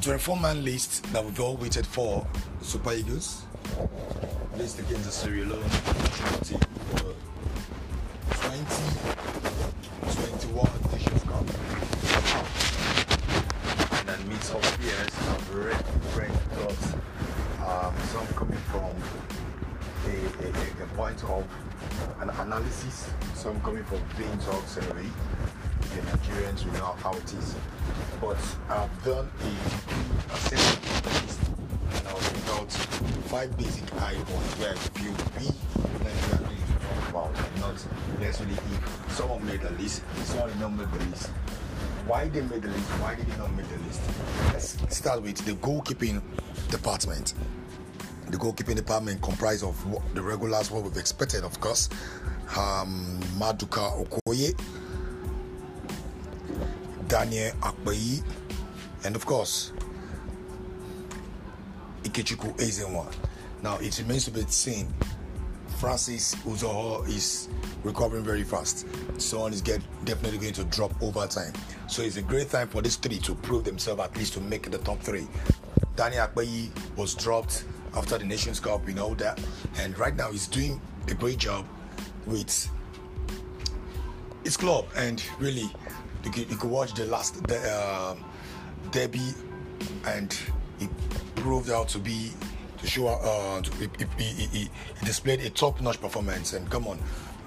The 24 man list that we've all waited for Super Eagles. List against the Sierra Leone Trinity for 2021 Nations Cup. And then meets up players have red, red dots. Um, some coming from a, a, a, point of an analysis, some coming from playing talks anyway. The Nigerians will know how it is. But I've done a assessment list and I was out five basic icons where I feel we Nigerians to talk about and not necessarily if someone made a list, someone did not make the list. Why they made the list? Why did they not make the list? Let's start with the goalkeeping department the goalkeeping department comprised of the regulars, what we've expected, of course. Um, Maduka Okoye, Daniel Akpeyi, and of course, Ikechukwu Ezenwa. Now, it remains to be seen. Francis Uzoho is recovering very fast. Someone is get, definitely going to drop over time. So it's a great time for these three to prove themselves at least to make the top three. Daniel Akpeyi was dropped after the Nations Cup, we know that. And right now, he's doing a great job with his club. And really, you could, you could watch the last the, uh, derby, and he proved out to be to show uh, to, he, he, he, displayed a top-notch performance. And come on,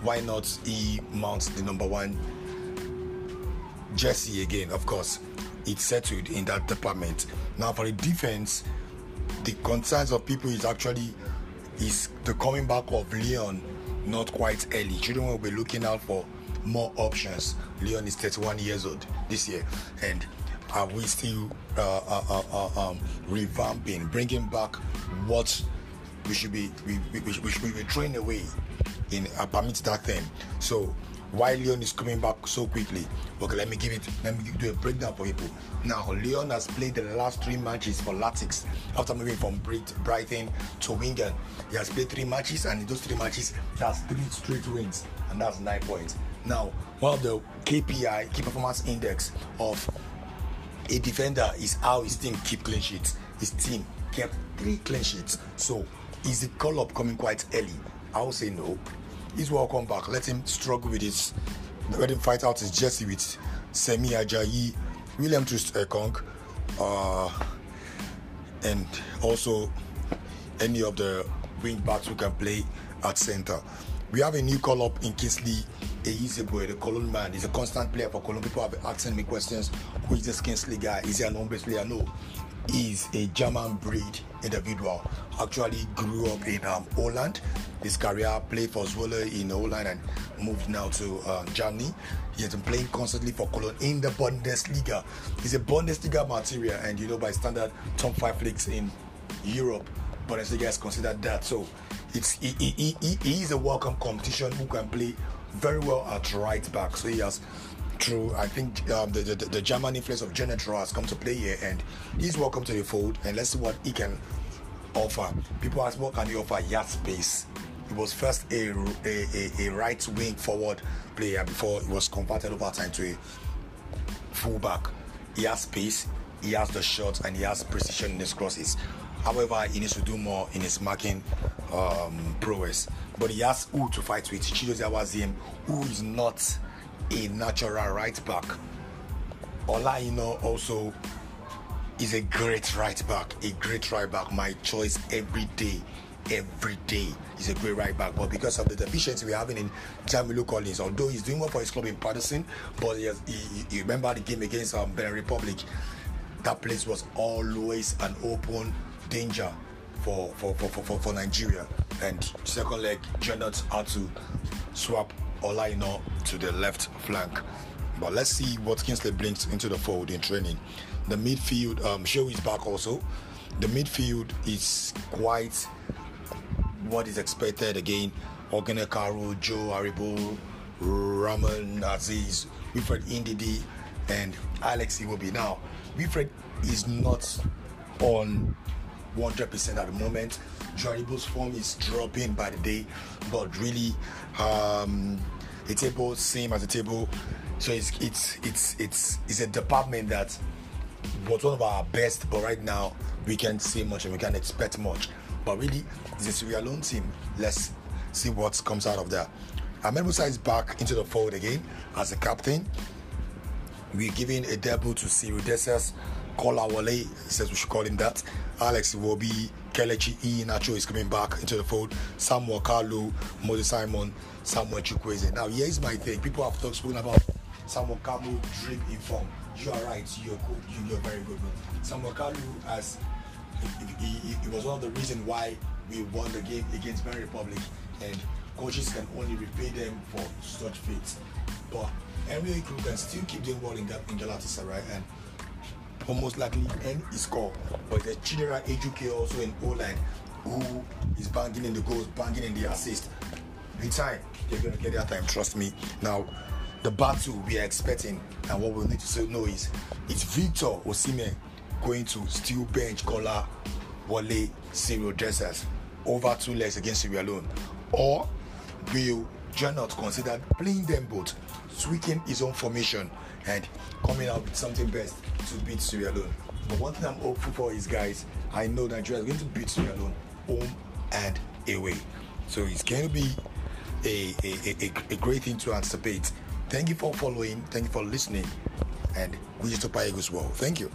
why not he mounts the number one jersey again? Of course, it's settled in that department. Now for the defense the concerns of people is actually is the coming back of Leon not quite early. Children will be looking out for more options. Leon is 31 years old this year, and are we still uh, uh, uh, uh um, revamping, bringing back what we should be we, we, we, should, we should be throwing away in uh, permit that thing. So why Leon is coming back so quickly. Okay, let me give it, let me do a breakdown for people. Now, Leon has played the last three matches for Latics after moving from Brighton to Wigan. He has played three matches, and in those three matches, he has three straight wins, and that's nine points. Now, one of the KPI, key performance index of a defender is how his team keep clean sheets. His team kept three clean sheets. So, is the call up coming quite early? I will say no he's welcome back. Let him struggle with his. Let him fight out his jersey with Semi Ajayi, William Troost-Ekong, uh, and also any of the wing backs who can play at center. We have a new call up in Kingsley boy, the Cologne man. He's a constant player for Cologne. People have been asking me questions. Who is this Kingsley guy? Is he an home player? No. He's a German breed individual. Actually grew up in um, Holland his career, played for Zwolle in Holland and moved now to uh, Germany. He has been playing constantly for Cologne in the Bundesliga. He's a Bundesliga material, and you know, by standard, top five leagues in Europe, Bundesliga is considered that. So it's he, he, he, he is a welcome competition who can play very well at right back. So he has through I think um, the, the, the German influence of Janet has come to play here, and he's welcome to the fold. And let's see what he can offer. People ask what can he offer? Yard space. He was first a, a, a, a right wing forward player before he was converted over time to a fullback. He has pace, he has the shot, and he has precision in his crosses. However, he needs to do more in his marking um, prowess. But he has who to fight with. Chidozie Awaziem, who is not a natural right back. Ola Aina also is a great right back, a great right back. My choice every day every day. He's a great right back, but because of the deficiency we're having in Jamilu Collins, although he's doing well for his club in Patterson, but he, has, he, he remember the game against um, Benin Republic. That place was always an open danger for for, for, for, for Nigeria. And second leg, Jonathan had to swap Ola Aina to the left flank. But let's see what Kingsley brings into the fold in training. The midfield, um, Show is back also. The midfield is quite what is expected again. Oghenekaro, Joe Aribo, Ramon Azeez, Wilfred Ndidi, and Alex Iwobi. Now, Wilfred is not on 100% at the moment. Joe Aribo's form is dropping by the day, but really, um, a table same as a table. So it's it's it's it's it's a department that was one of our best, but right now we can't say much and we can't expect much. But really, it's a Sierra Leone team. Let's see what comes out of that. Ahmed is back into the fold again as a captain. We're giving a debut to Cyril Dessers. Kola Wale, says we should call him that. Alex Iwobi, Kelechi E. Nacho is coming back into the fold. Samuel Kalu, Moses Simon, Samuel Chukwueze. Now, here's my thing. People have talked spoken about Samuel Kalu dream in form. You are right. You're good. You're very good. But Samuel Kalu has It, was one of the reasons why we won the game against Benin Republic, and coaches can only repay them for such feats. But Emily Crew can still keep doing well in, that, in Galatasaray and almost likely end his score. But there's Chidera Ejuke also in O-line who is banging in the goals, banging in the assist. In time, they're going to get their time, trust me. Now, the battle we are expecting and what we need to know is it's Victor Osimhen going to still bench Kola Wale Cyril Dessers over two legs against Sierra Leone? Or will Gernot consider playing them both, tweaking his own formation and coming out with something best to beat Sierra Leone? But one thing I'm hopeful for is, guys, I know Nigeria is going to beat Sierra Leone home and away. So it's going to be a, a, a, a great thing to anticipate. Thank you for following. Thank you for listening. And we just hope I well. Thank you.